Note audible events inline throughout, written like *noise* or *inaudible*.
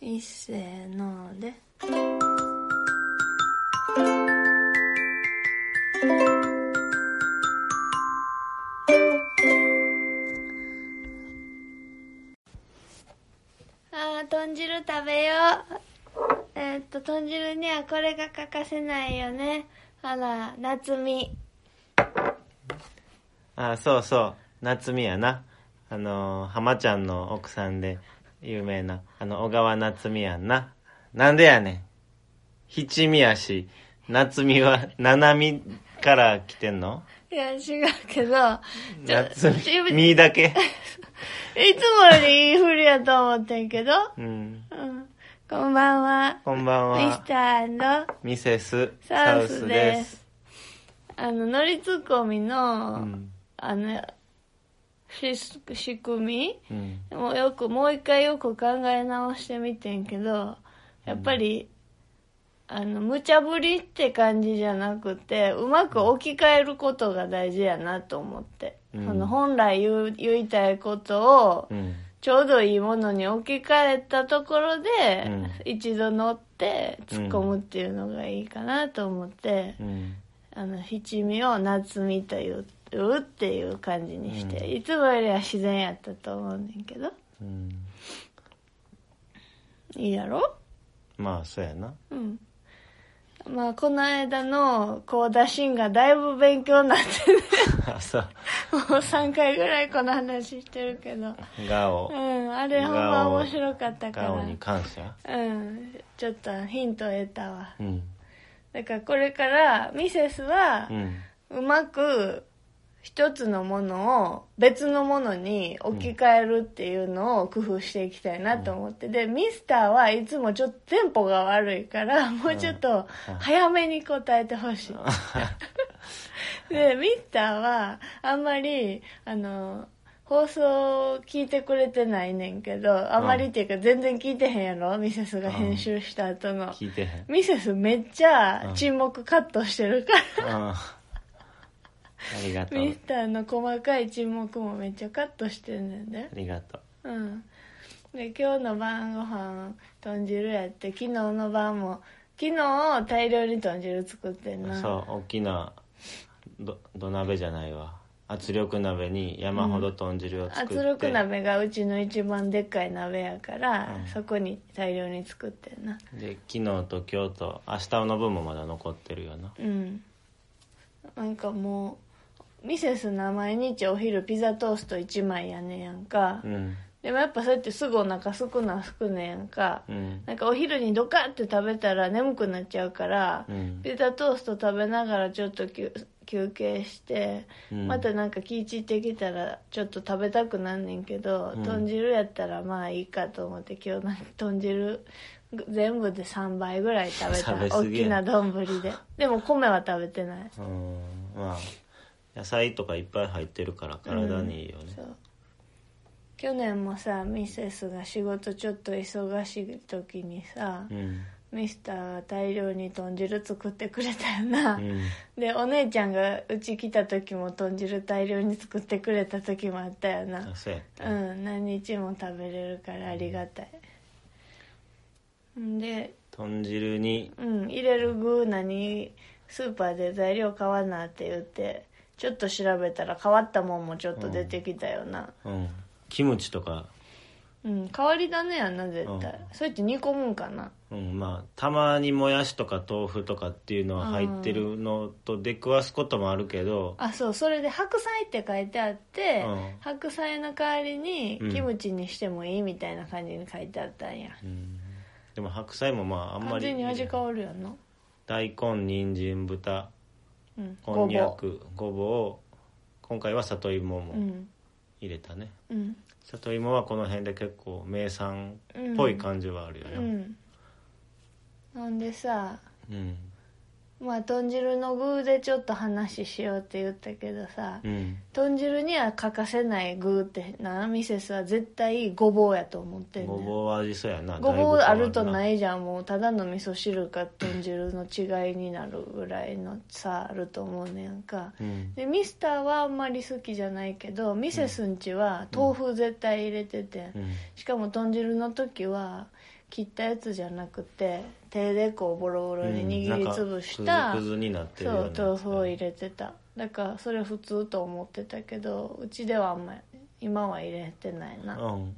いっせーので。あー豚汁食べよう。えーっと豚汁にはこれが欠かせないよね。あら夏美あそうそう。夏美やな。あの浜ちゃんの奥さんで有名なあの小川夏美やんな。なんでやねん。七味やし。夏美は七味から来てんの？いや違うけど夏ち美実だけ？*laughs* いつもよりいいふりやと思ってんけど、うん。うん、こんばんは。こんばんミスはターミセスサウスです。あのノリツッコミの、うん。あのし仕組うん。みもうよくもう一回よく考え直してみてんけどやっぱり、あの無茶ぶりって感じじゃなくてうまく置き換えることが大事やなと思って、うん。その本来言う言いたいことをうん。ちょうどいいものに置き換えたところで、うん。一度乗って突っ込むっていうのがいいかなと思って、うん。あの七味を夏味というっていう感じにして、うん。いつもよりは自然やったと思うねんけど。うん。いいやろ？まあそうやな。うん。まあこの間のコーダシンがだいぶ勉強になってね。*laughs* あそう。もう3回ぐらいこの話してるけど。ガオ。うんあれほんま面白かったかガオに感謝。らうんちょっとヒントを得たわ。うん。だからこれからミセスはうん。うまく一つのものを別のものに置き換えるっていうのを工夫していきたいなと思って、でミスターはいつもちょっとテンポが悪いからもうちょっと早めに答えてほしい、*laughs* でミスターはあんまりあの放送聞いてくれてないねんけどあんまりっていうか全然聞いてへんやろ？ミセスが編集した後の、聞いてへん。ミセスめっちゃ沈黙カットしてるから、うん *laughs* ありがとう。ミスターの細かい沈黙もめっちゃカットしてんねんで。ありがとう。うん。で今日の晩ご飯豚汁やって昨日の晩も昨日大量に豚汁作ってんな。そう大きなど土鍋じゃないわ。圧力鍋に山ほど豚汁を作って、圧力鍋がうちの一番でっかい鍋やから、うん。そこに大量に作ってんな。で昨日と今日と明日の分もまだ残ってるよな。うん。なんかもうミセスな毎日お昼ピザトースト1枚やねんやんか、うん。でもやっぱそうやってすぐお腹すくなすくねんやんか、うん。なんかお昼にドカッて食べたら眠くなっちゃうから、うん。ピザトースト食べながらちょっと休休憩して、うん。またなんか気散ってきたらちょっと食べたくなんねんけど、うん。豚汁やったらまあいいかと思って今日なんか *laughs* 豚汁全部で3倍ぐらい食べた。*laughs* 大きな丼で。でも米は食べてない。うん。まあ野菜とかいっぱい入ってるから体にいいよね。そう。去年もさミセスが仕事ちょっと忙しい時にさ、うん。ミスターが大量に豚汁作ってくれたよな、うん。でお姉ちゃんがうち来た時も豚汁大量に作ってくれた時もあったよな。うん何日も食べれるからありがたい。んで豚汁にうん入れる具何？スーパーで材料買わなって言ってちょっと調べたら変わったもんもちょっと出てきたよな。うん。キムチとか。うん、変わり種やんな絶対、うん。そうやって煮込むんかな。うんまあたまにもやしとか豆腐とかっていうのは入ってるのと出くわすこともあるけど。あそうそれで白菜って書いてあって、うん。白菜の代わりにうんキムチにしてもいいみたいな感じに書いてあったんや、うん。でも白菜もまああんま完り全に味変わるやんな、大根人参豚うん、こんにゃくごぼう。を今回は里芋もうん。入れたね、うん。里芋はこの辺で結構名産っぽい感じはあるよね。うん。ほんでさうんまあ豚汁の具でちょっと話しようって言ったけどさ、うん。豚汁には欠かせない具ってなミセスは絶対ごぼうやと思ってんねん。ごぼう味そうやなごぼうあるといないじゃん。もうただの味噌汁か豚汁の違いになるぐらいの差あると思うねんか。うん。でミスターはあんまり好きじゃないけどミセスんちは豆腐絶対入れてて、うん。しかも豚汁の時は切ったやつじゃなくて手でこうボロボロに握りつぶした、うんくずくずになってるようなそうやつ豆腐を入れてた。だからそれ普通と思ってたけどうちではあんまり今は入れてないな、うん。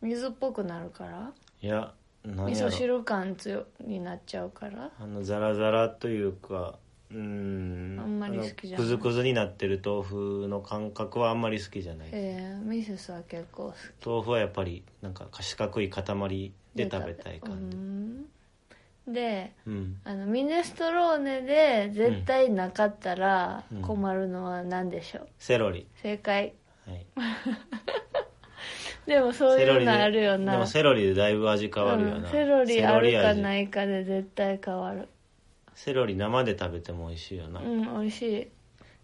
水っぽくなるから？いや何味噌汁感強になっちゃうから？あのザラザラというかうん。あんまり好きじゃない。あのくずくずになってる豆腐の感覚はあんまり好きじゃない。えー、ミセスは結構好き。豆腐はやっぱりなんか四角い塊で食べたい感じ。うん。でうん。あのミネストローネで絶対なかったらうん。困るのは何でしょう、セロリ。正解。はい。*laughs* でもそういうのあるよでなもセロリでだいぶ味変わるよな、うん。セロリあるか味ないかで絶対変わる。セロリ生で食べても美味しいよな、うん美味しい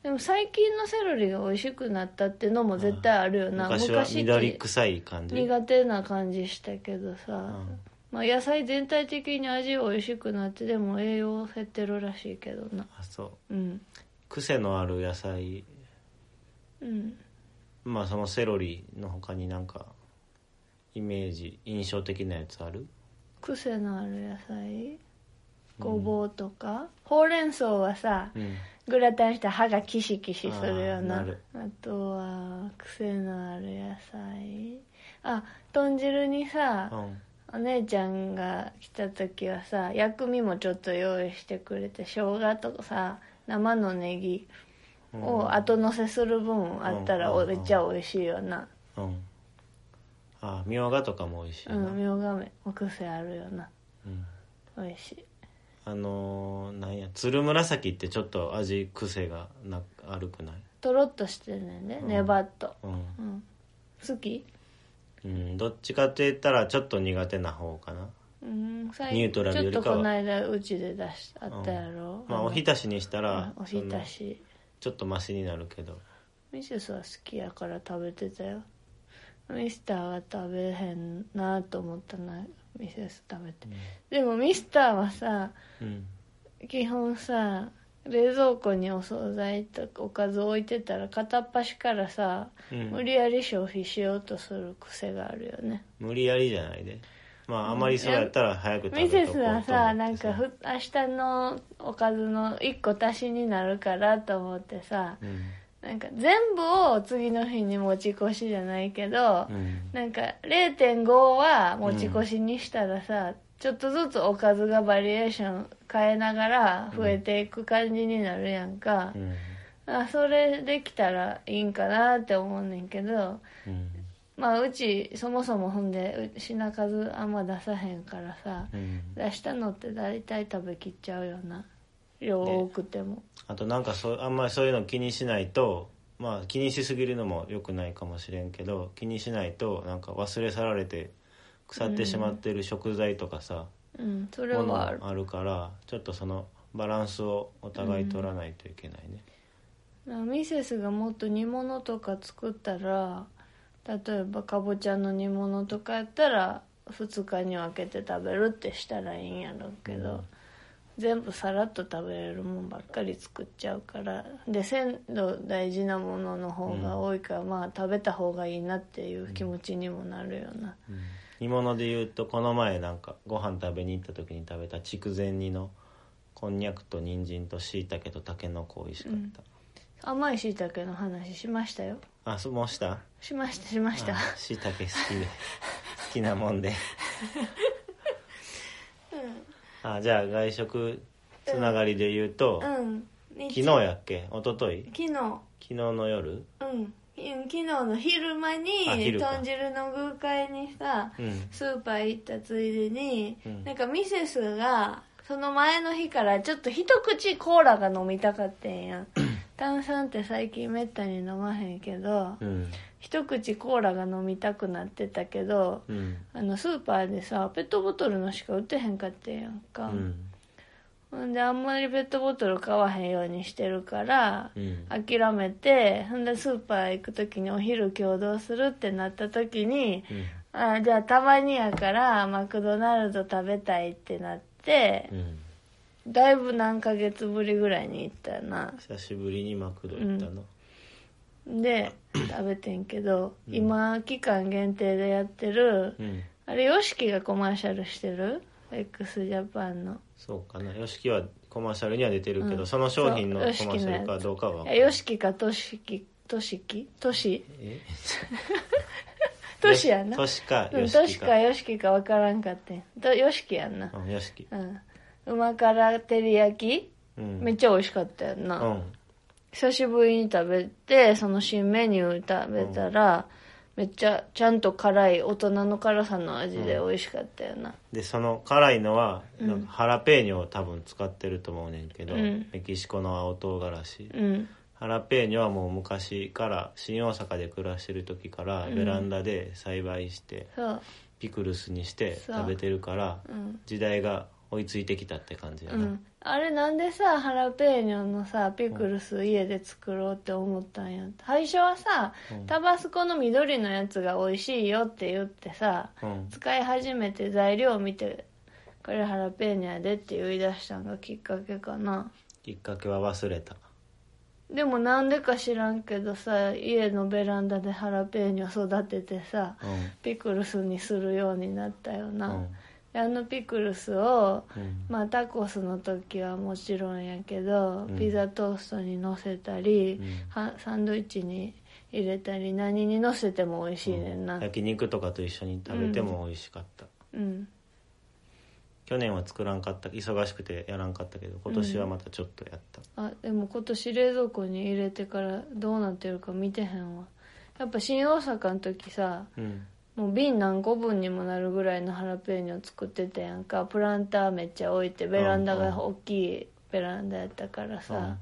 でも最近のセロリが美味しくなったってのも絶対あるよな、昔はって緑臭い感じ。苦手な感じしたけどさ、うん。まあ、野菜全体的に味美味しくなってでも栄養減ってるらしいけどな。あそう。うん。癖のある野菜。うん。まあそのセロリの他になんかイメージ印象的なやつある？癖のある野菜？ごぼうとか、ほうれん草はさうんグラタンしたら歯がキシキシするよな。あーなる。あとは癖のある野菜。あ豚汁にさ、うん。お姉ちゃんが来た時はさ薬味もちょっと用意してくれて生姜とかさ生のネギを後乗せする分あったらうんめっちゃ美味しいよな。うん。あみょうがとかも美味しいな、うんみょうがめ。お癖あるよな。うん。美味しいあのー、なんや鶴紫ってちょっと味癖がな悪くない？とろっとしてんねんね、うん。ネバっと、うん、うん、好き？うん、どっちかって言ったらちょっと苦手な方かな。うん最ニュートラルよりかは。ちょっとこの間うちで出しあったやろ、まあおひたしにしたらうんおひたし。ちょっとマシになるけど。ミセスは好きやから食べてたよ。ミスターが食べへんなと思ったなミセス食べて、でもミスターはさうん。基本さ冷蔵庫にお惣菜とかおかず置いてたら片っ端からさ、うん。無理やり消費しようとする癖があるよね。無理やりじゃないで。まああまりそうやったら早く食べミセスはさなんかふ明日のおかずの1個足しになるからと思ってさうんなんか全部を次の日に持ち越しじゃないけど、うん。なんか0.5は持ち越しにしたらさ、ちょっとずつおかずがバリエーション変えながら増えていく感じになるやんか。う、ん。あそれできたらいいんかなって思うねんけどうん。まあうちそもそもほんでう品数あんま出さへんからさうん。出したのって大体食べきっちゃうよな量多くても、あとなんかそうあんまりそういうの気にしないとまあ気にしすぎるのも良くないかもしれんけど気にしないとなんか忘れ去られて腐ってしまってる食材とかさ、うんそれはある。あるからちょっとそのバランスをお互い取らないといけないね、ミセスがもっと煮物とか作ったら例えばかぼちゃの煮物とかやったら2日に分けて食べるってしたらいいんやろうけど、全部さらっと食べれるもんばっかり作っちゃうから。で鮮度大事なものの方が多いから、まあ食べた方がいいなっていう気持ちにもなるよな、煮物で言うとこの前なんかご飯食べに行った時に食べた筑前煮のこんにゃくと人参としいたけとたけのこ美味しかった、甘いしいたけの話しましたよ。あそうもうした？しましたしました。しいたけ好きで好きなもんで *laughs* あじゃあ外食つながりで言うと、うん。昨日やっけ？一昨日？昨日。昨日の夜？うん。昨日の昼間に豚汁の具会にさ、うん。スーパー行ったついでに、うん。なんかミセスがその前の日からちょっと一口コーラが飲みたかってんや。ん *clears throat* 炭酸って最近めったに飲まへんけど、うん一口コーラが飲みたくなってたけどうん。あのスーパーでさペットボトルのしか売ってへんかってんやんか、うん。ほんであんまりペットボトル買わへんようにしてるから、うん。諦めてほんでスーパー行く時にお昼共同するってなった時にうん。あじゃあたまにやからマクドナルド食べたいってなってうん。だいぶ何ヶ月ぶりぐらいに行ったな。久しぶりにマクド行ったの、で食べてんけど、今期間限定でやってるうん。あれ YOSHIKI がコマーシャルしてる？x ジャパンの。そうかな。YOSHIKI はコマーシャルには出てるけど、うん。その商品のコマーシャルかどうかは分かいんない。や YOSHIKI かトシキトシキ？トシ？え？*laughs* トシやな。トシかうん YOSHIKI トシか YOSHIKI か分からんかってん。と YOSHIKI やんな。うん YOSHIKI うん。旨辛照り焼き？うん。めっちゃ美味しかったよな、うん久しぶりに食べてその新メニュー食べたら、めっちゃちゃんと辛い大人の辛さの味で美味しかったよな、でその辛いのはうん。なんかハラペーニョを多分使ってると思うねんけど、うん。メキシコの青唐辛子。うん。ハラペーニョはもう昔から新大阪で暮らしてる時からうん。ベランダで栽培してそう。ピクルスにして食べてるからうん。時代が追いついてきたって感じやな、うん、あれなんでさハラペーニョのさピクルス家で作ろうって思ったんや最初はさうん。タバスコの緑のやつが美味しいよって言ってさうん。使い始めて材料を見てこれハラペーニョやでって言い出したのがきっかけかな。きっかけは忘れた。でもなんでか知らんけどさ家のベランダでハラペーニョ育ててさうん。ピクルスにするようになったよな、あのピクルスをうん。まあタコスの時はもちろんやけど、うん。ピザトーストにのせたり、うん。はサンドイッチに入れたり何にのせても美味しいねんな。焼肉とかと一緒に食べても美味しかった、うん。去年は作らんかった。忙しくてやらんかったけど今年はまたちょっとやった、あでも今年冷蔵庫に入れてからどうなってるか見てへんわ。やっぱ新大阪の時さうんもう瓶何個分にもなるぐらいのハラペーニョ作ってたやんか。プランターめっちゃ置いてベランダが大きいベランダやったからさ、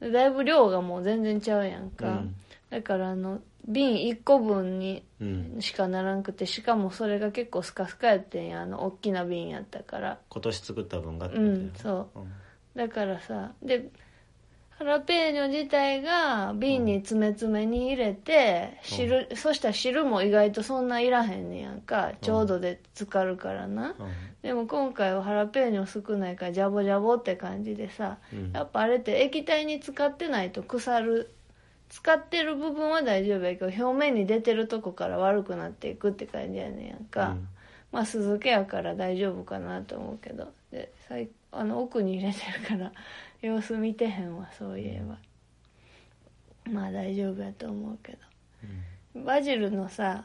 でだいぶ量がもう全然ちゃうやんか、うん。だからあの瓶1個分にうん。しかならんくてしかもそれが結構スカスカやってんや。あの大きな瓶やったから。今年作った分がってうことやんそう。うん。だからさでハラペーニョ自体が瓶に詰め詰めに入れて、汁そしたら汁も意外とそんないらへんねやんか。ちょうどで浸かるからな、うん。でも今回はハラペーニョ少ないからジャボジャボって感じでさ、うん。やっぱあれって液体に使ってないと腐る使ってる部分は大丈夫やけど表面に出てるとこから悪くなっていくって感じやねんやんか、うん。まあ酢漬けやから大丈夫かなと思うけど。で最あの奥に入れてるから様子見てへんわそういえば、まあ大丈夫やと思うけど。バジルのさ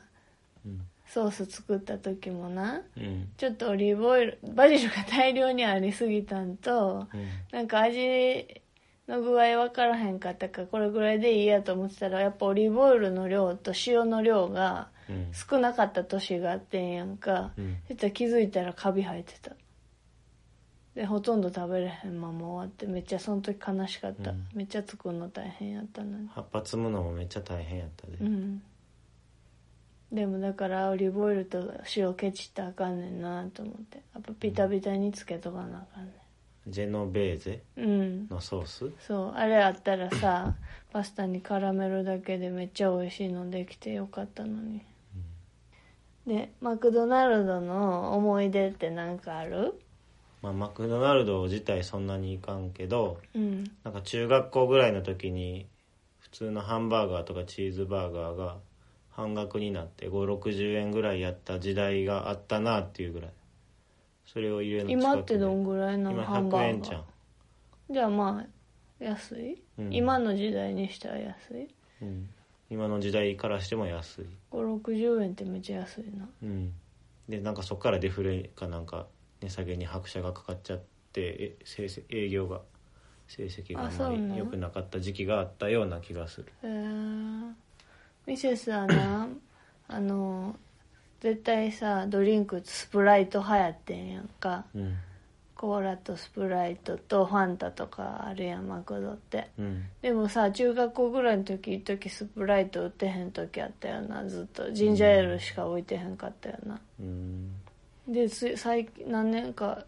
うん。ソース作った時もなうん。ちょっとオリーブオイルバジルが大量にありすぎたんとうん。なんか味の具合分からへんかったからこれぐらいでいいやと思ってたらやっぱオリーブオイルの量と塩の量がうん。少なかった年があってんやんか、うん。そしたら気づいたらカビ生えてたでほとんど食べれへんまま終わってめっちゃその時悲しかった、うん。めっちゃ作るの大変やったのに。葉っぱ摘むのもめっちゃ大変やったで、うん。でもだからオリーブオイルと塩ケチったらあかんねんなと思って。やっぱビタビタにつけとかなあかんねジェノベーゼんうん。のソース？そう。あれあったらさパスタに絡めるだけでめっちゃ美味しいのできてよかったのに、でマクドナルドの思い出って何かある？まあ、マクドナルド自体そんなにいかんけどうん。なんか中学校ぐらいの時に普通のハンバーガーとかチーズバーガーが半額になって560円ぐらいやった時代があったなっていうぐらい。それを家の近くで。今ってどんぐらいなの今100ハンバー円ちゃん。ガー、じゃあまあ安い、うん。今の時代にしたら安い？うん、今の時代からしても安い。560円ってめっちゃ安いな。うん。でなんかそこからデフレかなんか値下げに拍車がかかっちゃってえ成績営業が成績があんまあそうなのり良くなかった時期があったような気がする。へえミセスはなあの絶対さドリンクスプライト流行ってんやんか。うん。コーラとスプライトとファンタとかあるやんマクドって。うん。でもさ中学校ぐらいの時一時スプライト売ってへん時あったよなずっと。ジンジャーエールしか置いてへんかったよな。うんです最近何年か、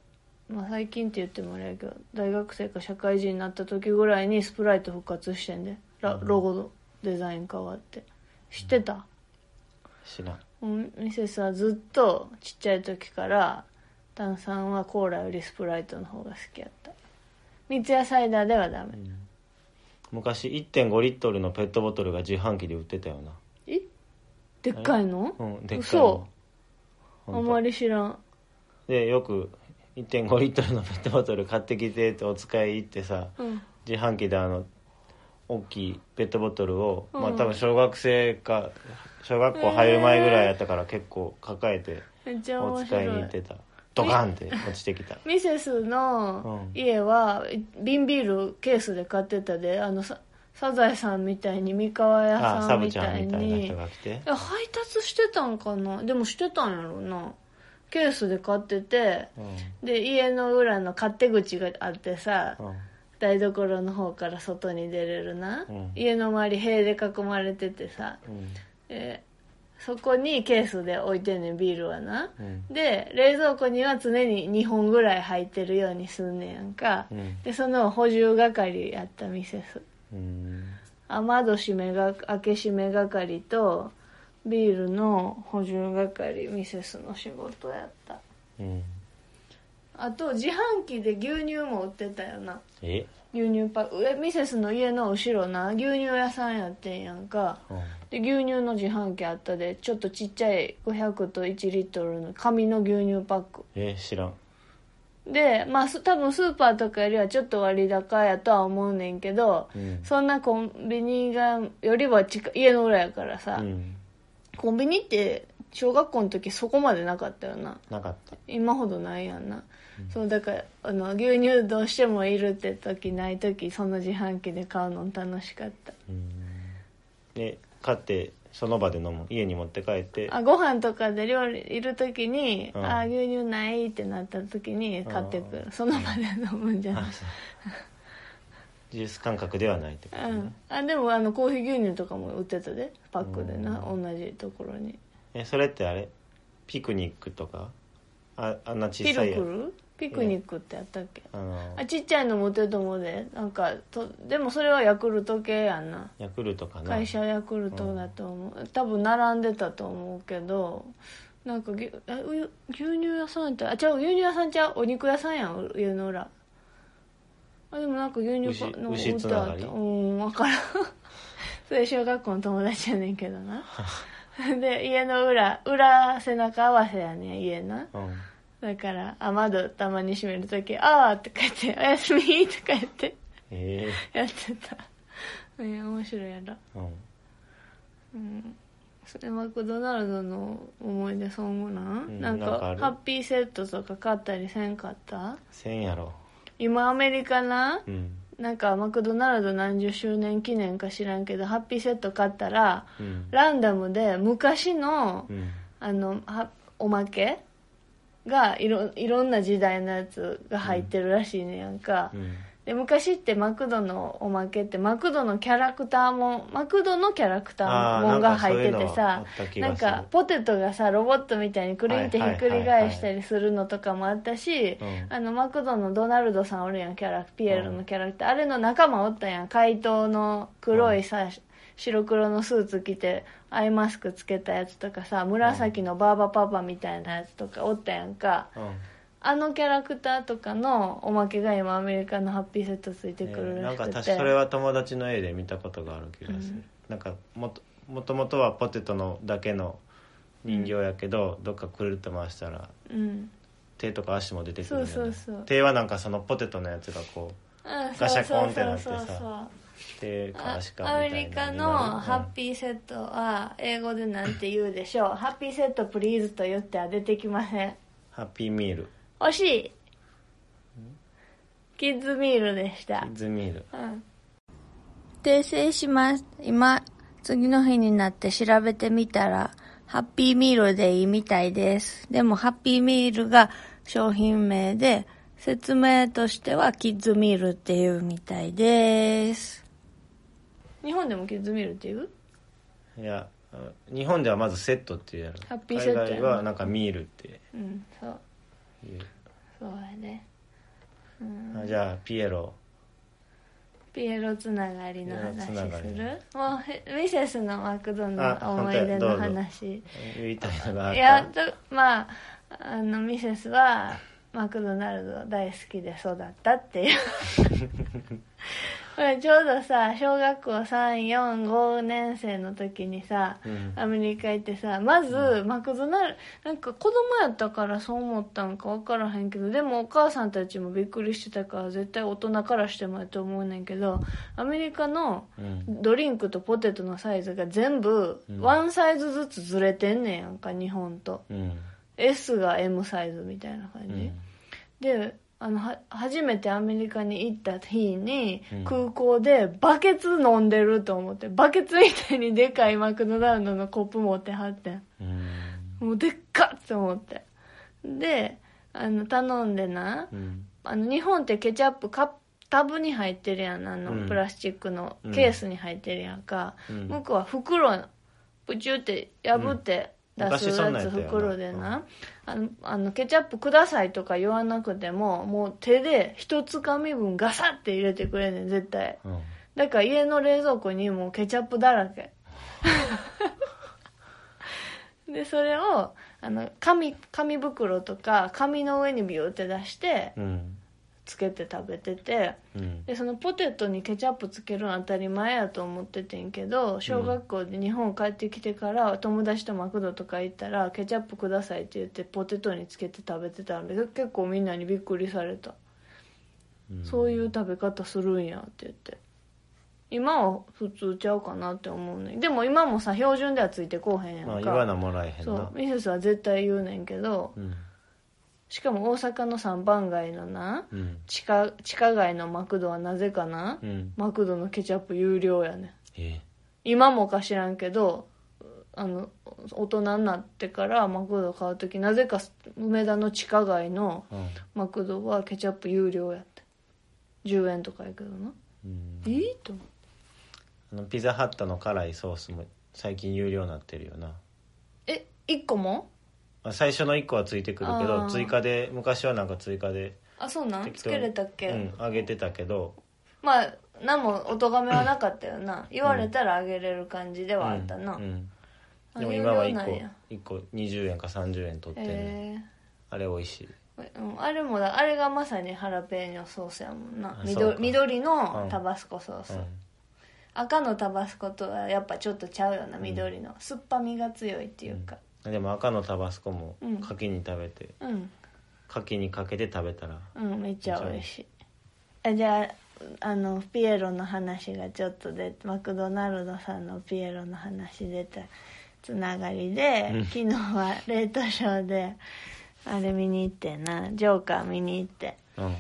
まあ、最近って言ってもあれやけど大学生か社会人になった時ぐらいにスプライト復活してんでラロゴのデザイン変わって。知ってた、知らん。うんミセスはずっとちっちゃい時から炭酸はコーラよりスプライトの方が好きやった。三ツ矢サイダーではダメ。昔1.5リットルのペットボトルが自販機で売ってたよな。え？でっかいの？うんでっかい嘘。のあんまり知らん。でよく1.5リットルのペットボトル買ってきてってお使い行ってさうん。自販機であの大きいペットボトルを、まあうん多分小学生か小学校入る前ぐらいやったから結構抱えてめっちゃお使いに行ってた。ドカンって落ちてきた。ミセスの家は瓶ビールケースで買ってたであのさサザエさんみたいに三河屋あサブさんみたいちゃんみたいなに人が来て。配達してたんかな？でもしてたんやろな。ケースで買ってて。うん。で家の裏の勝手口があってさうん。台所の方から外に出れるな、うん。家の周り塀で囲まれててさ、うん。えそこにケースで置いてんねんビールはな、うん。で冷蔵庫には常に2本ぐらい入ってるようにすんねやんか、うん。でその補充係やった店す。うん雨戸閉めが開け閉め係とビールの補充係ミセスの仕事やった。うん。あと自販機で牛乳も売ってたよな。え？牛乳パック。えミセスの家の後ろな。牛乳屋さんやってんやんか。うん。で牛乳の自販機あったで。ちょっとちっちゃい500と1リットルの紙の牛乳パック。え知らんでまあす多分スーパーとかよりはちょっと割高やとは思うねんけど、うん。そんなコンビニがよりは近い家の裏やからさ、うん。コンビニって小学校の時そこまでなかったよな。なかった。今ほどないやんな、そうだからあの牛乳どうしてもいるって時ない時その自販機で買うの楽しかった。うん。で買ってその場で飲む。家に持って帰って。あご飯とかで料理いる時に、うん。あ牛乳ないってなった時に買ってくる、その場で飲むんじゃない。あそうジュース感覚ではないってことね。うん、あでもあのコーヒー牛乳とかも売ってたで。パックでな、う同じところに。えそれってあれ？ピクニックとか？ああんな小ピさいやルクル？ピクニックってあったっけ、あのあちっちゃいの持ってると思うで。なんかとでもそれはヤクルト系やんな。ヤクルトかな。会社ヤクルトだと思う、多分並んでたと思うけどなんかぎゅあうゆ牛乳屋さんやったあ違う牛乳屋さんちゃう？お肉屋さんやん家の裏あでもなんか牛乳牛の牛つながり？歌あった。うん分からん。*laughs* それ小学校の友達やねんけどな。*laughs* で家の裏裏背中合わせやねん家な。うんだから雨戸たまに閉めるとき「ああ」とか言って「おやすみ」とか言ってえやってた。うん面白いやろ。えうん。うん。それマクドナルドの思い出ソングなん、うんなんかなんかある。ハッピーセットとか買ったりせんかった？せんやろ。今アメリカな？うん。なんかマクドナルド何十周年記念か知らんけどハッピーセット買ったらうん。ランダムで昔のうん。あのはおまけ？がいろいろんな時代のやつが入ってるらしいねやんか、うん。で昔ってマクドのおまけってマクドのキャラクターもマクドのキャラクターもんが入っててさなんかポテトがさロボットみたいにクリンってひっくり返したりするのとかもあったしうんあのマクドのドナルドさんおるやんキャラピエロのキャラクター、あれの仲間おったやん怪盗の黒いさ、白黒のスーツ着てアイマスクつけたやつとかさ紫のバーバパパみたいなやつとかおったやんか、うん。あのキャラクターとかのおまけが今アメリカのハッピーセットついてくるえーなんからしくて、確かそれは友達の絵で見たことがある気がする、なんかもともともとはポテトのだけの人形やけど、どっかくるっと回したらうん。手とか足も出てくるね。そうそうそう。手はなんかそのポテトのやつがこあガシャコンってなってさそうそうそうそうう手かあ足かみアメリカのハッピーセットは英語でなんて言うでしょう。ハッピーセットプリーズと言っては出てきません。ハッピーミール。惜しい。キッズミールでした。キッズミール。うん。訂正します。今次の日になって調べてみたらハッピーミールでいいみたいです。でもハッピーミールが商品名で説明としてはキッズミールっていうみたいです日本でもキッズミールって言う？いやあ日本ではまずセットっていうやろ。ハッピーセットやな。海外はなんかミールってう。んそう。いう、そうやね。うん。あじゃあピエロ。ピエロつながりの話ピエロつながりする？もうへミセスのマクドのあ思い出の本当や。話言いたいのがあっいたやとまああのミセスはマクドナルド大好きで育ったっていう *laughs* これちょうどさ小学校345年生の時にさ、うん。アメリカ行ってさまず、マクドナルなんか子供やったからそう思ったんか分からへんけどでもお母さんたちもびっくりしてたから絶対大人からしてもやと思うねんけどアメリカのうん。ドリンクとポテトのサイズが全部うん。ワンサイズずつずれてんねんやんか日本と。うん。S が M サイズみたいな感じ、うん。であのは初めてアメリカに行った日にうん。空港でバケツ飲んでると思ってバケツみたいにでかいマクドナルドのコップ持ってはってん。うん。もうでっかっと思って。であの頼んでなうん。あの日本ってケチャップカップタブに入ってるやん。あの、うん。プラスチックのケースに入ってるやんか、うん。向こうは袋プチュって破って出すやつ袋でな、あのあのケチャップくださいとか言わなくてももう手で一つかみ分ガサッて入れてくれんねん絶対。うん。だから家の冷蔵庫にもうケチャップだらけ。*laughs* でそれをあの紙紙袋とか紙の上にビューって出してうんつけて食べててうん。でそのポテトにケチャップつけるの当たり前やと思っててんけど小学校で日本帰ってきてから友達とマクドとか行ったらケチャップくださいって言ってポテトにつけて食べてたんで結構みんなにびっくりされた、うん。そういう食べ方するんやって言って。今は普通ちゃうかなって思うねん。でも今もさ標準ではついてこうへんやんか、まあ言わなもらえへんそなうミセスは絶対言うねんけどうんしかも大阪の三番街のなうん。地下地下街のマクドはなぜかな、うん。マクドのケチャップ有料やねん。え今もか知らんけどあの大人になってからマクド買う時なぜか梅田の地下街のうん。マクドはケチャップ有料やって。10円とかやけどな。うん。いいと思う。あのピザハットの辛いソースも最近有料になってるよな。え1個も？まあ最初の1個はついてくるけあどー。追加で昔はなんか追加であそうなん？適当につけれたっけ、うんあげてたけど。まあ何もお咎めはなかったよな。言われたらあげれる感じではあったな、うんうん。あでも今は1個一個20円か30円取ってんねえあれ美味しい。ーうん、あれもだあれがまさにハラペーニョソースやもんな。あそう緑か。緑のタバスコソース、うん。赤のタバスコとはやっぱちょっとちゃうよな緑の、酸っぱみが強いっていうかでも赤のタバスコもうん。牡蠣に食べてうん。牡蠣にかけて食べたらうんめっちゃ美味しい。あじゃああのピエロの話がちょっとでマクドナルドさんのピエロの話出たつながりで、うん。昨日はレートショーであれ見に行ってんな。ジョーカー見に行って。うん。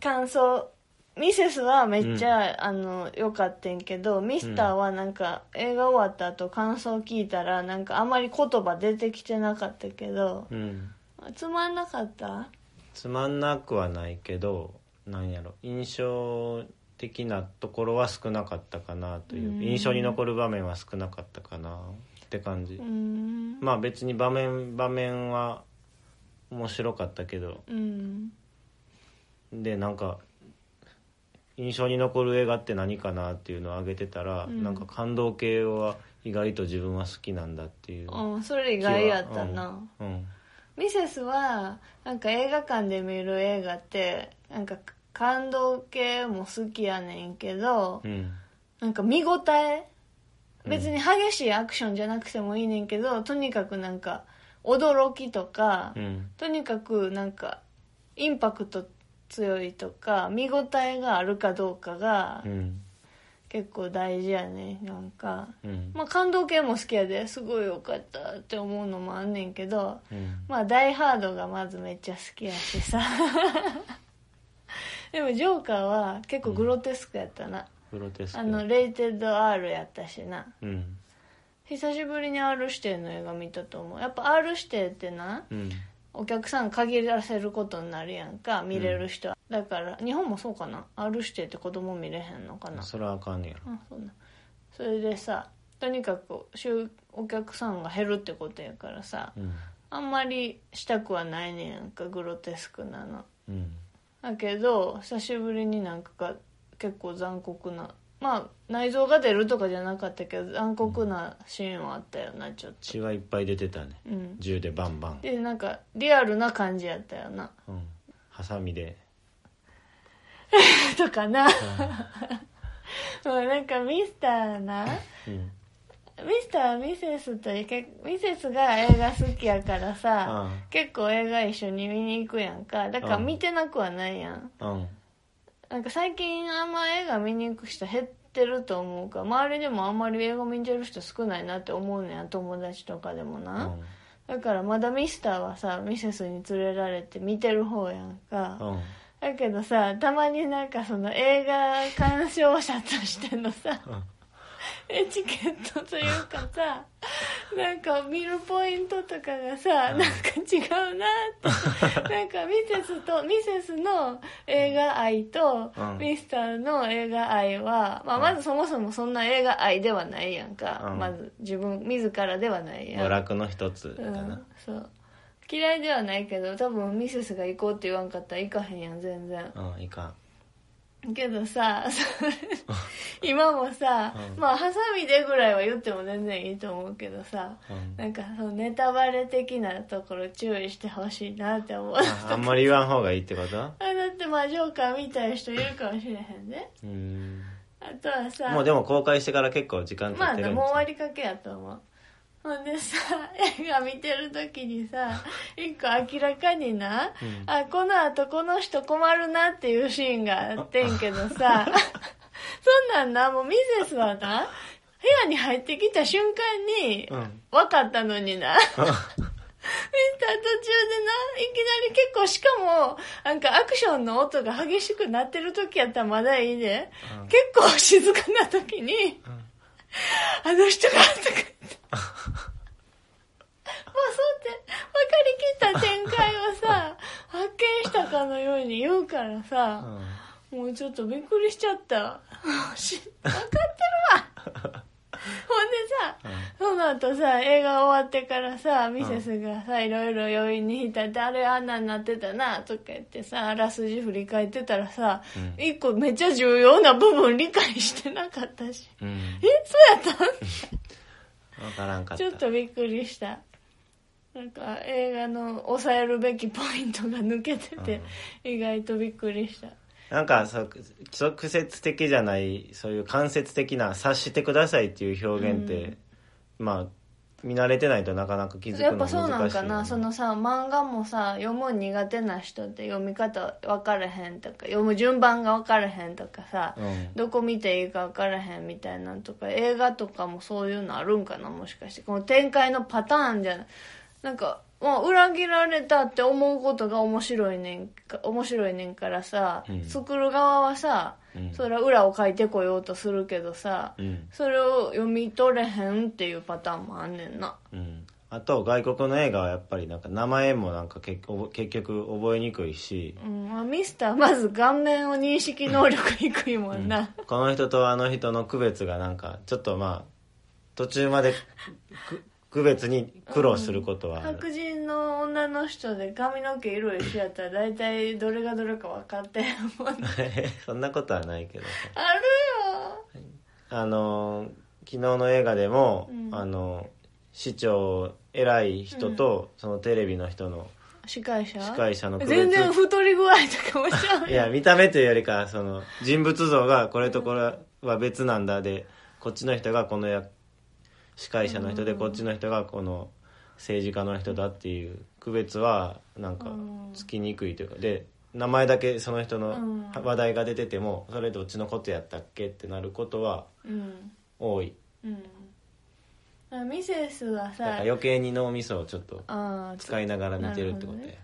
感想ミセスはめっちゃ、あの良かったんけどミスターはなんか、映画終わった後感想聞いたらなんかあまり言葉出てきてなかったけどうん。つまんなかった？つまんなくはないけどなんやろ印象的なところは少なかったかなという。うん。印象に残る場面は少なかったかな。って感じ。うーん。まあ別に場面場面は面白かったけど。うん。でなんか印象に残る映画って何かなっていうのを挙げてたら、うん。なんか感動系は意外と自分は好きなんだっていううん、それ意外やったな、うん。ミセスはなんか映画館で見る映画ってなんか感動系も好きやねんけど、うん。なんか見応えうん別に激しいアクションじゃなくてもいいねんけど、とにかくなんか驚きとか、うん。とにかくなんかインパクト強いとか見応えがあるかどうかがうん結構大事やねなんか。うん。まあ感動系も好きやですごいよかったって思うのもあんねんけどうん。まあ「ダイ・ハード」がまずめっちゃ好きやしさ。*laughs* でもジョーカーは結構グロテスクやったな、グロテスク。あのレイテッド R やったしな。うん。久しぶりに R 指定の映画見たと思う。やっぱ R 指定ってなうんお客さん限らせることになるやんか見れる人は、だから日本もそうかな。R 指定って子供見れへんのかな。それはあかんねやろ。あそそれでさとにかく集お客さんが減るってことやからさうん。あんまりしたくはないねやんかグロテスクなの。うん。だけど久しぶりになんかが結構残酷なまあ内臓が出るとかじゃなかったけど残酷なシーンはあったよなちょっと。血はいっぱい出てたね。うん。銃でバンバン。でなんかリアルな感じやったよな。うん。ハサミで「*laughs* とかな、もう *laughs* なんかミスターなうん。ミスターミセスとけミセスが映画好きやからさ、うん。結構映画一緒に見に行くやんか。だからうん見てなくはないやん、うんなんか最近あんま映画見に行く人減ってると思うから周りでもあんまり映画見てる人少ないなって思うねん友達とかでもな、うん。だからまだミスターはさミセスに連れられて見てる方やんか、うん。だけどさたまになんかその映画鑑賞者としてのさ、エチケットというかさ *laughs* なんか見るポイントとかがさ、なんか違うなって。*laughs* なんかミセスとミセスの映画愛と、うん。ミスターの映画愛は、まあ、まずそもそもそんな映画愛ではないやんか、うん。まず自分自らではないやん。娯楽の一つかう、なんそう。嫌いではないけど多分ミセスが行こうって言わんかったら行かへんやん全然。うんいかんけどさそれ *laughs* 今もさ、うん。まあハサミでぐらいは言っても全然いいと思うけどさうん。なんかそのネタバレ的なところ注意してほしいなって思う。あああんまり言わん方がいいってこと？*laughs* だってまあジョーカー見たい人いるかもしれへんでうん。あとはさもうでも公開してから結構時間経まあってるんもう終わちりかけやと思うほんでさ映画見てる時にさ *laughs* 一個明らかにな、うん。あこの後この人困るなっていうシーンがあってんけどさ *laughs* そんなんなもうミセスはな部屋に入ってきた瞬間にうん。分かったのにな、*laughs* 見た途中でないきなり結構しかもなんかアクションの音が激しくなってる時やったらまだいいで、うん。結構静かな時に、*laughs* あの人がとか言って。まあそうって分かりきった展開をさ *laughs* 発見したかのように言うからさ、もうちょっとびっくりしちゃった。し *laughs* 分かってるわ *laughs* ほんでさ、その後さ映画終わってからさミセスがさ、いろいろ余韻に浸ってあれあんなんなってたなとか言ってさあらすじ振り返ってたらさ、うん。一個めっちゃ重要な部分理解してなかったし。うん。うんえそうやった？*laughs* ん分からんかった。ちょっとびっくりした。なんか映画の抑えるべきポイントが抜けてて、意外とびっくりしたなんかそう直接的じゃないそういう間接的な察してくださいっていう表現って、まあ見慣れてないとなかなか気づくのやっ難しいよね、ぱそうなんかな。そのさ漫画もさ読むの苦手な人って読み方分からへんとか読む順番が分からへんとかさ、うん。どこ見ていいか分からへんみたいなんとか映画とかもそういうのあるんかなもしかして。この展開のパターンじゃない。なんかもう裏切られたって思うことが面白いねんか面白いねんからさ、うん。作る側はさ、うん。それは裏を書いてこようとするけどさ、うん。それを読み取れへんっていうパターンもあんねんな。うん。あと外国の映画はやっぱりなんか名前もなんか結局覚えにくいし、うん。まあ、ミスターまず顔面を認識能力低いもんな、この人とあの人の区別がなんかちょっとまあ途中までく区別に苦労することはある、白人の女の人で髪の毛色一緒やったら大体どれがどれか分かってんもん *laughs* そんなことはないけど。さあるよ。あの昨日の映画でも、うん。あの市長偉い人と、そのテレビの人の司会者？司会者の全然太り具合とかもちゃういや見た目というよりかその人物像がこれとこれは別なんだでこっちの人がこの役司会者の人でうんこっちの人がこの政治家の人だっていう区別はなんかうん。つきにくいというか。で名前だけその人のうん。話題が出ててもそれどっちのことやったっけってなることはうん。多い。ミセスはさら余計に脳みそをちょっと使いながら見てるってことや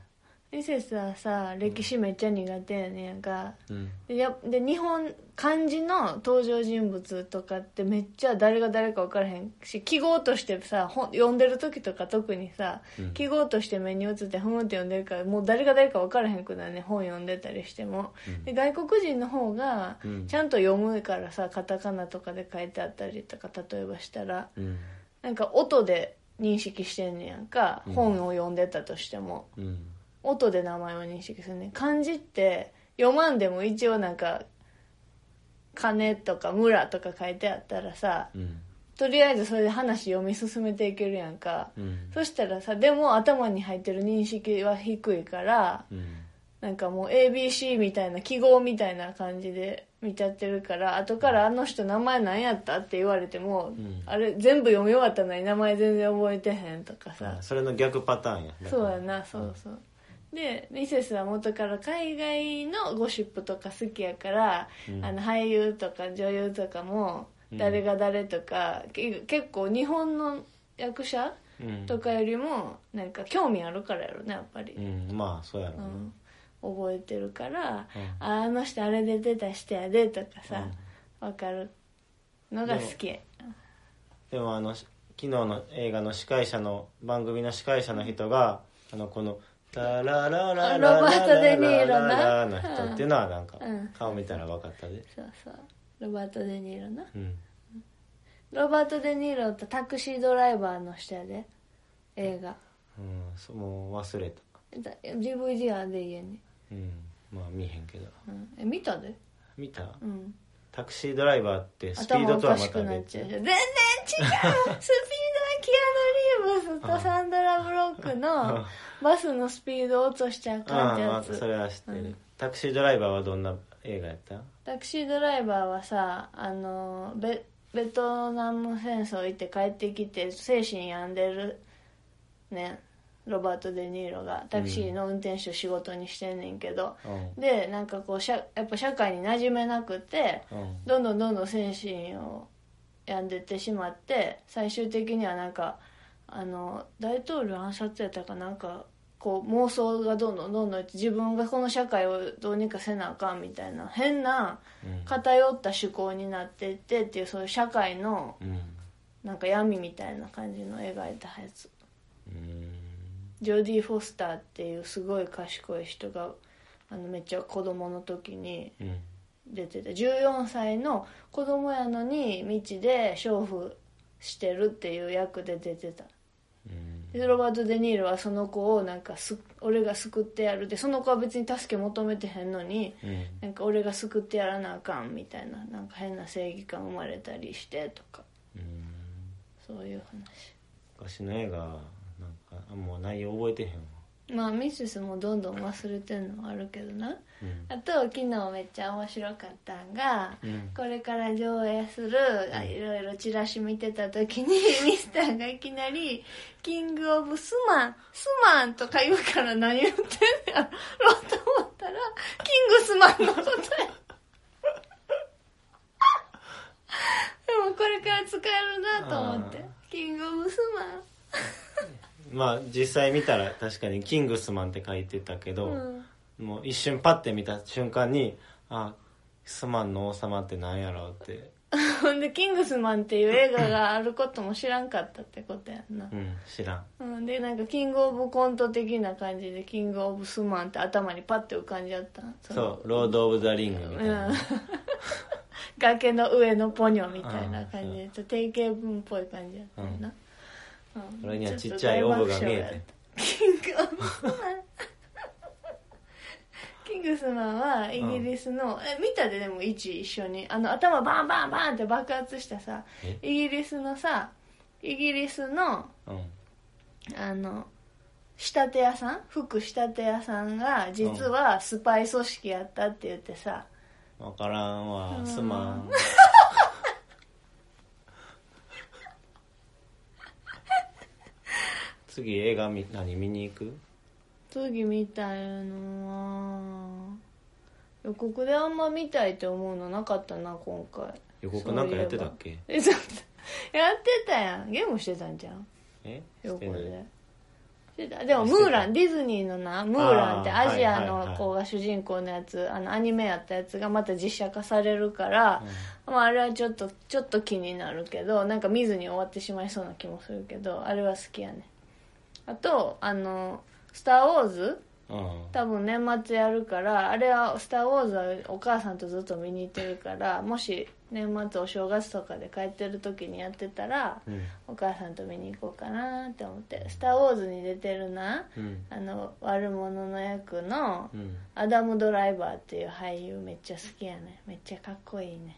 なるほどねミセスはさ歴史めっちゃ苦手やねんやんか。うん。でやで日本漢字の登場人物とかってめっちゃ誰が誰か分からへんし記号としてさ本読んでる時とか特にさ、うん。記号として目に映ってふーんって読んでるからもう誰が誰か分からへんくなるね本読んでたりしても、うん。で外国人の方がうん。ちゃんと読むからさカタカナとかで書いてあったりとか例えばしたら。うん。なんか音で認識してんねやんか、うん。本を読んでたとしても。うん音で名前を認識するね。漢字って読まんでも一応なんか「金」とか「村」とか書いてあったらさうん。とりあえずそれで話読み進めていけるやんか、うん。そしたらさでも頭に入ってる認識は低いからうん。なんかもう ABC みたいな記号みたいな感じで見ちゃってるから後からあの人名前何やったって言われても、ん。あれ全部読み終わったのに名前全然覚えてへんとかさ、あそれの逆パターンや。そうやなそうそうでミセスは元から海外のゴシップとか好きやから、うん。あの俳優とか女優とかもうん。誰が誰とか、け結構日本の役者うん。とかよりもなんか興味あるからやろねやっぱり、うんまあそうやろうな、うん。覚えてるから、うん。ああの人あれ出てた人やでとかさ、わかるのが好き。でもあのし昨日の映画の司会者の番組の司会者の人があのこの「ラララララロバートデニーロなララの人っていうのはなんか顔見たら分かったでそうそうロバート・デ・ニーロなうんロバート・デ・ニーロってタクシードライバーの人やで映画うんそもう忘れただ DVD あで家に、うんまあ見へんけどうん、え見たで見たうんタクシードライバーってスピードとはま頭おかしたくなっ別ちゃう全然違うスピードアヌ・リーブスとサンドラ・ブロックのバスのスピード落としちゃうかんってやつ。それは知ってる、うんタクシードライバーはどんな映画やった？タクシードライバーはさあのベベトナム戦争行って帰ってきて精神病んでるねロバート・デ・ニーロがタクシーの運転手仕事にしてんねんけど、うん。でなんかこうしゃやっぱ社会に馴染めなくてうん。どんどんどんどん精神を病んでってしまって最終的にはなんかあの大統領暗殺やったかなんかこう妄想がどんどんどんどん自分がこの社会をどうにかせなあかんみたいな変なうん。偏った思考になっていってっていうそういう社会のうん。なんか闇みたいな感じの描いたやつ。うん。ジョディ・フォスターっていうすごい賢い人があのめっちゃ子供の時にうん出てて14歳の子供やのに道で娼婦してるっていう役で出てた。うん。でロバート・デ・ニーロはその子をなんかす俺が救ってやる。でその子は別に助け求めてへんのにうん。なんか俺が救ってやらなあかんみたいななんか変な正義感生まれたりしてとか。うん。そういう昔の映画なんかあもう内容覚えてへんわ。話まあミセスもどんどん忘れてんのはあるけどな。うんあと昨日めっちゃ面白かったんが、うん。これから上映するあいろいろチラシ見てた時に *laughs* ミスターがいきなり「キングオブスマンスマン」とか言うから何言ってんねやろと思ったらキングスマンのことや。でもこれから使えるなと思って。キングオブスマン。*laughs* まあ実際見たら確かに「キングスマン」って書いてたけど、うんもう一瞬パッて見た瞬間にあスマンの王様ってなんやろうって。*laughs* ほんで「キングスマン」っていう映画があることも知らんかったってことやんな。うん知らん。うん、でなんかキングオブコント的な感じでキングオブスマンって頭にパッて浮かんじゃったそう「ロード・オブ・ザ・リング」みたいな、うん。*laughs* 崖の上のポニョみたいな感じでちょっと定型文っぽい感じやったよな、うん。俺にはちっちゃいオブが見えてキングオブスマンキングスマンはイギリスの、え見たででも1一緒に。あの頭バンバンバンって爆発したさ。え？イギリスのさイギリスのうん。あの仕立て屋さん？服仕立て屋さんが実はスパイ組織やったって言ってさ、分からんわうん。すまん *laughs* 次映画み何見に行く？次みたいのは予告であんま見たいって思うのなかったな今回。予告なんかやってたっけ？えちょっとやってたやん。ゲームしてたんじゃんえ？予告で。でもムーランディズニーのなムーランってアジアの子が主人公のやつあのアニメやったやつがまた実写化されるから、まあ、あれはちょっとちょっと気になるけどなんか見ずに終わってしまいそうな気もするけどあれは好きやね。あとあの「スター・ウォーズ」うん。多分年末やるからあれは「スター・ウォーズ」はお母さんとずっと見に行ってるからもし年末お正月とかで帰ってる時にやってたらうん。お母さんと見に行こうかなって思って「スター・ウォーズ」に出てるなうん。あの悪者の役のうん。アダム・ドライバーっていう俳優めっちゃ好きやねめっちゃかっこいいね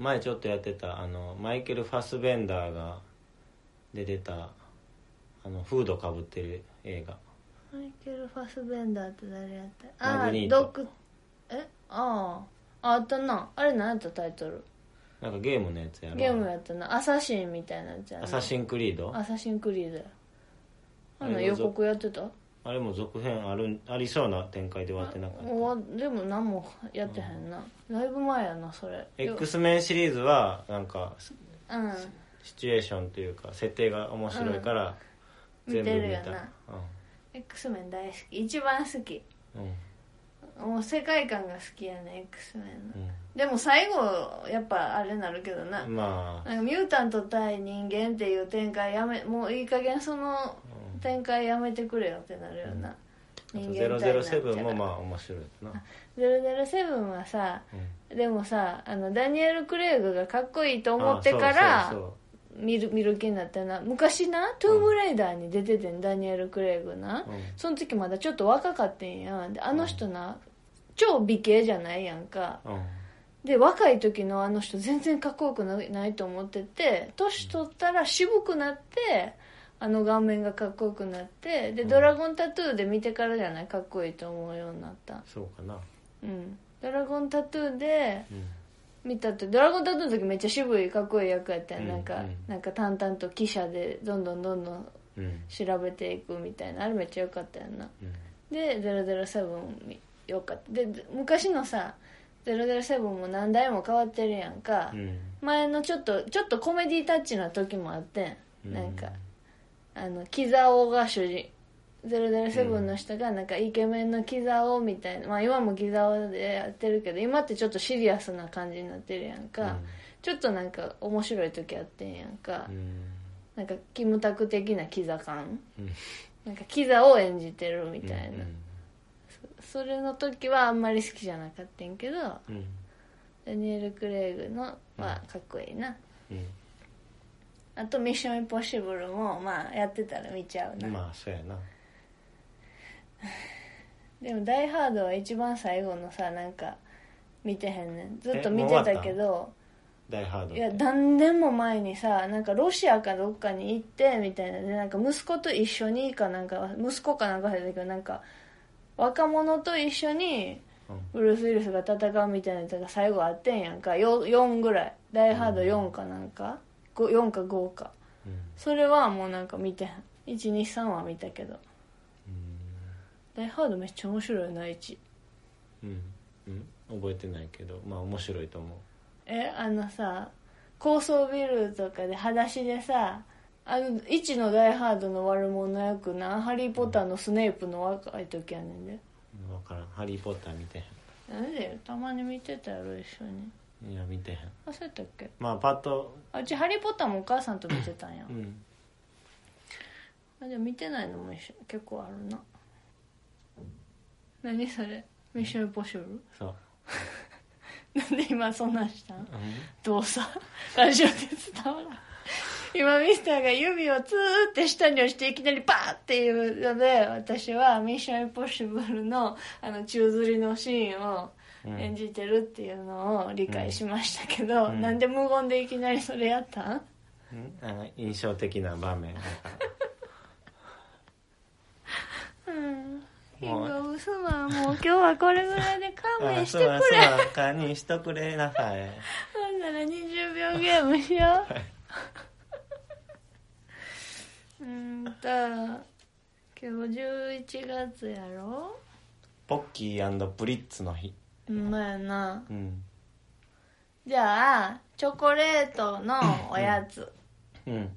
前ちょっとやってたあのマイケル・ファスベンダーが出てたあのフードかぶってる映画。マイケル・ファスベンダーって誰やった？マグニート。ドックえ？ああ。ああったな。あれ何やったタイトル？なんかゲームのやつやろ。ゲームやったな。アサシンみたいなやつやな。アサシンクリード？アサシンクリードや。あんなあれ予告やってた？あれも続編あるありそうな展開で終わってなかった。でも何もやってへんな、だいぶ前やなそれ。X メンシリーズはなんかうん。シチュエーションというか設定が面白いからうん見てるよな。X メン大好き。一番好き。うん。うんもう世界観が好きやね X メンの。うでも最後やっぱあれなるけどな,、んまあ。なんかミュータント対人間っていう展開やめもういい加減その展開やめてくれよってなるよな、あと人間対なっちゃう007もまあ面白いな。007はさうん。でもさあのダニエル・クレイグがかっこいいと思ってからあそうそう見る見る気になったな。昔なトゥームレイダーに出ててん、ダニエル・クレイグな、そううん。その時まだちょっと若かってんや。であの人な、超美形じゃないやんか。うん。で若い時のあの人全然かっこよくないと思ってて年取ったら渋くなってあの顔面がかっこよくなってで、うん。ドラゴンタトゥーで見てからじゃない？かっこいいと思うようになった。そうかな。うん。ドラゴンタトゥーでうん見たってドラゴンタトゥーの時めっちゃ渋いかっこいい役やったやん、うんなんか、うん。なんか淡々と記者でどんどんどんどんうん。調べていくみたいなあれめっちゃ良かったやんな。うん。で007みよかった。で昔のさ007も何代も変わってるやんか、うん。前のちょっとちょっとコメディタッチな時もあってうん。んなんかあのキザオが主人007の人がなんかイケメンのキザオみたいな、まあ今もキザオでやってるけど今ってちょっとシリアスな感じになってるやんか、ちょっとなんか面白い時あってんやんか、うん。なんかキムタク的なキザ感。うん。なんかキザを演じてるみたいな、うんそれの時はあんまり好きじゃなかったんけどうん。ダニエル・クレイグのはかっこいいな、うん。あと「ミッション・インポッシブル」もまあやってたら見ちゃうな、まあそうやな *laughs* でも「ダイ・ハード」は一番最後のさなんか見てへんねん。ずっと見てたけどダイハードいや何年も前にさなんかロシアかどっかに行ってみたいな。でなんか息子と一緒にかなんか息子かなんか忘れたけどなんか若者と一緒にうん。ブルース・ウィルスが戦うみたいなやつが最後あってんやんか。4, 4ぐらい「ダイ・ハード4かなんか、ご4か5か。うん。それはもうなんか見てへん。123は見たけど「ダイ・ハード」めっちゃ面白いな1うん。うん？覚えてないけど。まあ面白いと思う。えあのさ高層ビルとかで裸足でさあの1の「ダイ・ハード」の悪者役な「ハリー・ポッター」のスネープの若い時やねんで。分からん「ハリー・ポッター」見てなんで？よたまに見てたやろ一緒に。へんいや見てへん。忘れたっけ？まあパッとあうち「ハリー・ポッター」もお母さんと見てたんや。うん。あじゃあ見てないのも一緒結構あるな何それ？ミッション・インポッシブルそう。なんで今そんなんしたん？うん。動作ラジオで伝わらん。今ミスターが指をツーって下に押していきなりバーっていうので私は「ミッション・インポッシブルの」あの宙吊りのシーンをうん。演じてるっていうのを理解しましたけど、うん。なんで無言でいきなりそれやったん？うん。あの印象的な場面 *laughs* うんキンもうグオブスマンもう今日はこれぐらいで勘弁してくれ。あそうはそうか。にしとくれなさいほんなら20秒ゲームしよう。うーんと今日11月やろ？ポッキープリッツの日。うんまやな。うん。じゃあチョコレートのおやつ、うん。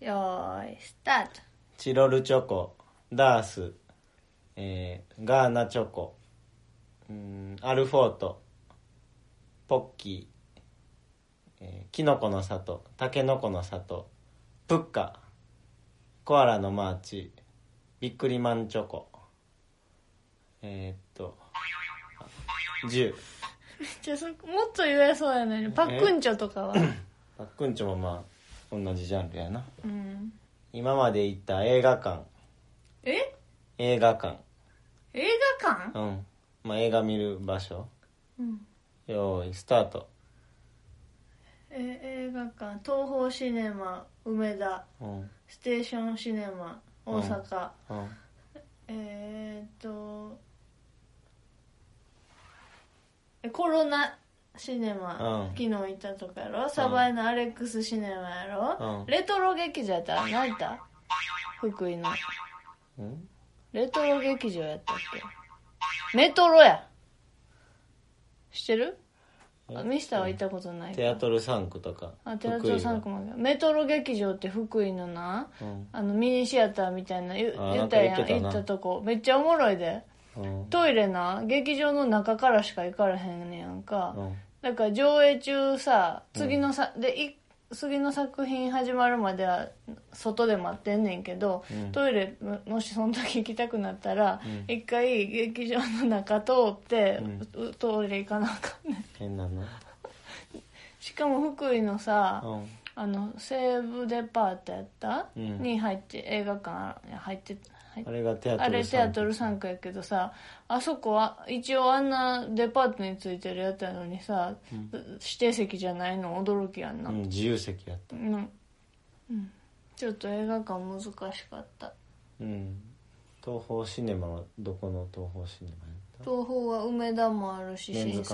よーいスタート。チロルチョコダース、えーガーナチョコ。うんアルフォート。ポッキー、えーキノコの里。タケノコの里。プッカ。コアラのマーチ。ビックリマンチョコ。えーっと10じゃあそもっと言えそうやのにパックンチョとかは？*coughs* パックンチョもまあ同じジャンルやな。うん。今まで行った映画館。え？映画館映画館？うん。まあ映画見る場所。うん。よーいスタート。え映画館。東宝シネマ梅田。うん。ステーションシネマ大阪、うん。えー、っとえコロナシネマ、うん。昨日行ったとこやろ？サバイのアレックスシネマやろ、うん。レトロ劇場やった？ら何やった？福井の。うん？レトロ劇場やったっけ？メトロや。知ってる？あミスターは行ったことないか。テアトル3区とか。あテアトル3区もメトロ劇場って福井のなうん。あのミニシアターみたいな言ったやん行ったとこ。めっちゃおもろいで。うん。トイレな劇場の中からしか行かれへんねやんか、うん。だから上映中さ次のさ、でい次の作品始まるまでは外で待ってんねんけど、うん。トイレももしその時行きたくなったら、うん。一回劇場の中通って、ううトイレ行かなあかんねん。変なの？しかも福井のさ、うん。あの西武デパートやった、うん。に入って映画館入ってあれがテアトル3区あれテアトル3区やけどさあそこは一応あんなデパートについてるやつやのにさ、指定席じゃないの驚きやんな、うん自由席やった。うん。うん。ちょっと映画館難しかった。うん。東宝シネマはどこの東宝シネマやった？東宝は梅田もあるし心館？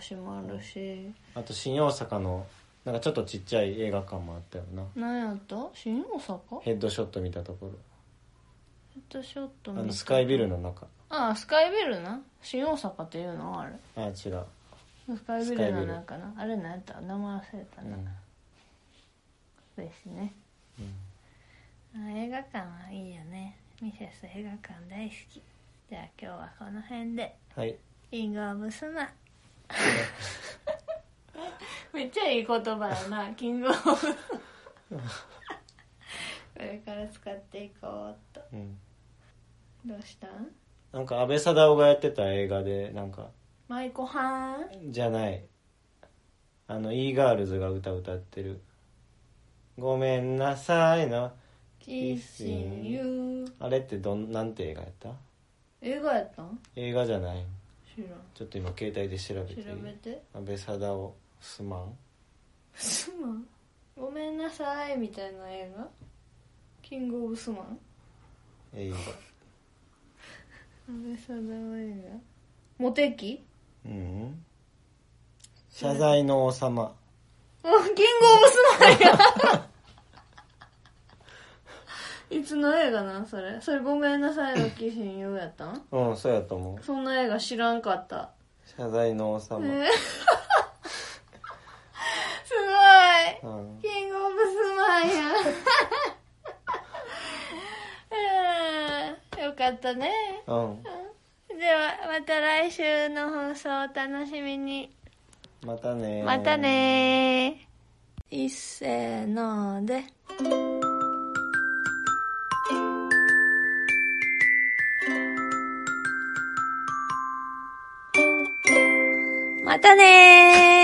斎橋もあるし、あと新大阪のなんかちょっとちっちゃい映画館もあったよな。何やった？新大阪？ヘッドショット見たところヘッドショットあのスカイビルの中。ああスカイビルな？新大阪っていうの？あれ。あ違う。スカイビルの中なあれ何やった？名前忘れたな、うん。ですね、あ映画館はいいよね。ミセス映画館大好き。じゃあ今日はこの辺で。はい。キングオブスマ *laughs* めっちゃいい言葉やな。キングオブこれから使っていこうっと。うんどうした？んなんか安倍貞夫がやってた映画でなんか舞妓はん？じゃない。あの e ガールズが歌歌ってる「ごめんなさいの。キユー」あれってどんなんて映画やった？映画やったん？映画じゃない。知らん。ちょっと今携帯で調べて調べて。安倍貞夫すまん？スマンごめんなさいみたいな映画？キングオブスマン映画安倍貞夫映画モテキ？うん。謝罪の王様。あキングオブスマンやいつの映画なんそれ？それごめんなさいのキシンユーやったん？うんそうやと思う。そんな映画知らんかった。謝罪の王様、えー。*laughs* すごい。うん、キングオブスマンやうんよかったね。うん、ではまた来週の放送をお楽しみに。またね。またねいっせーので。またねー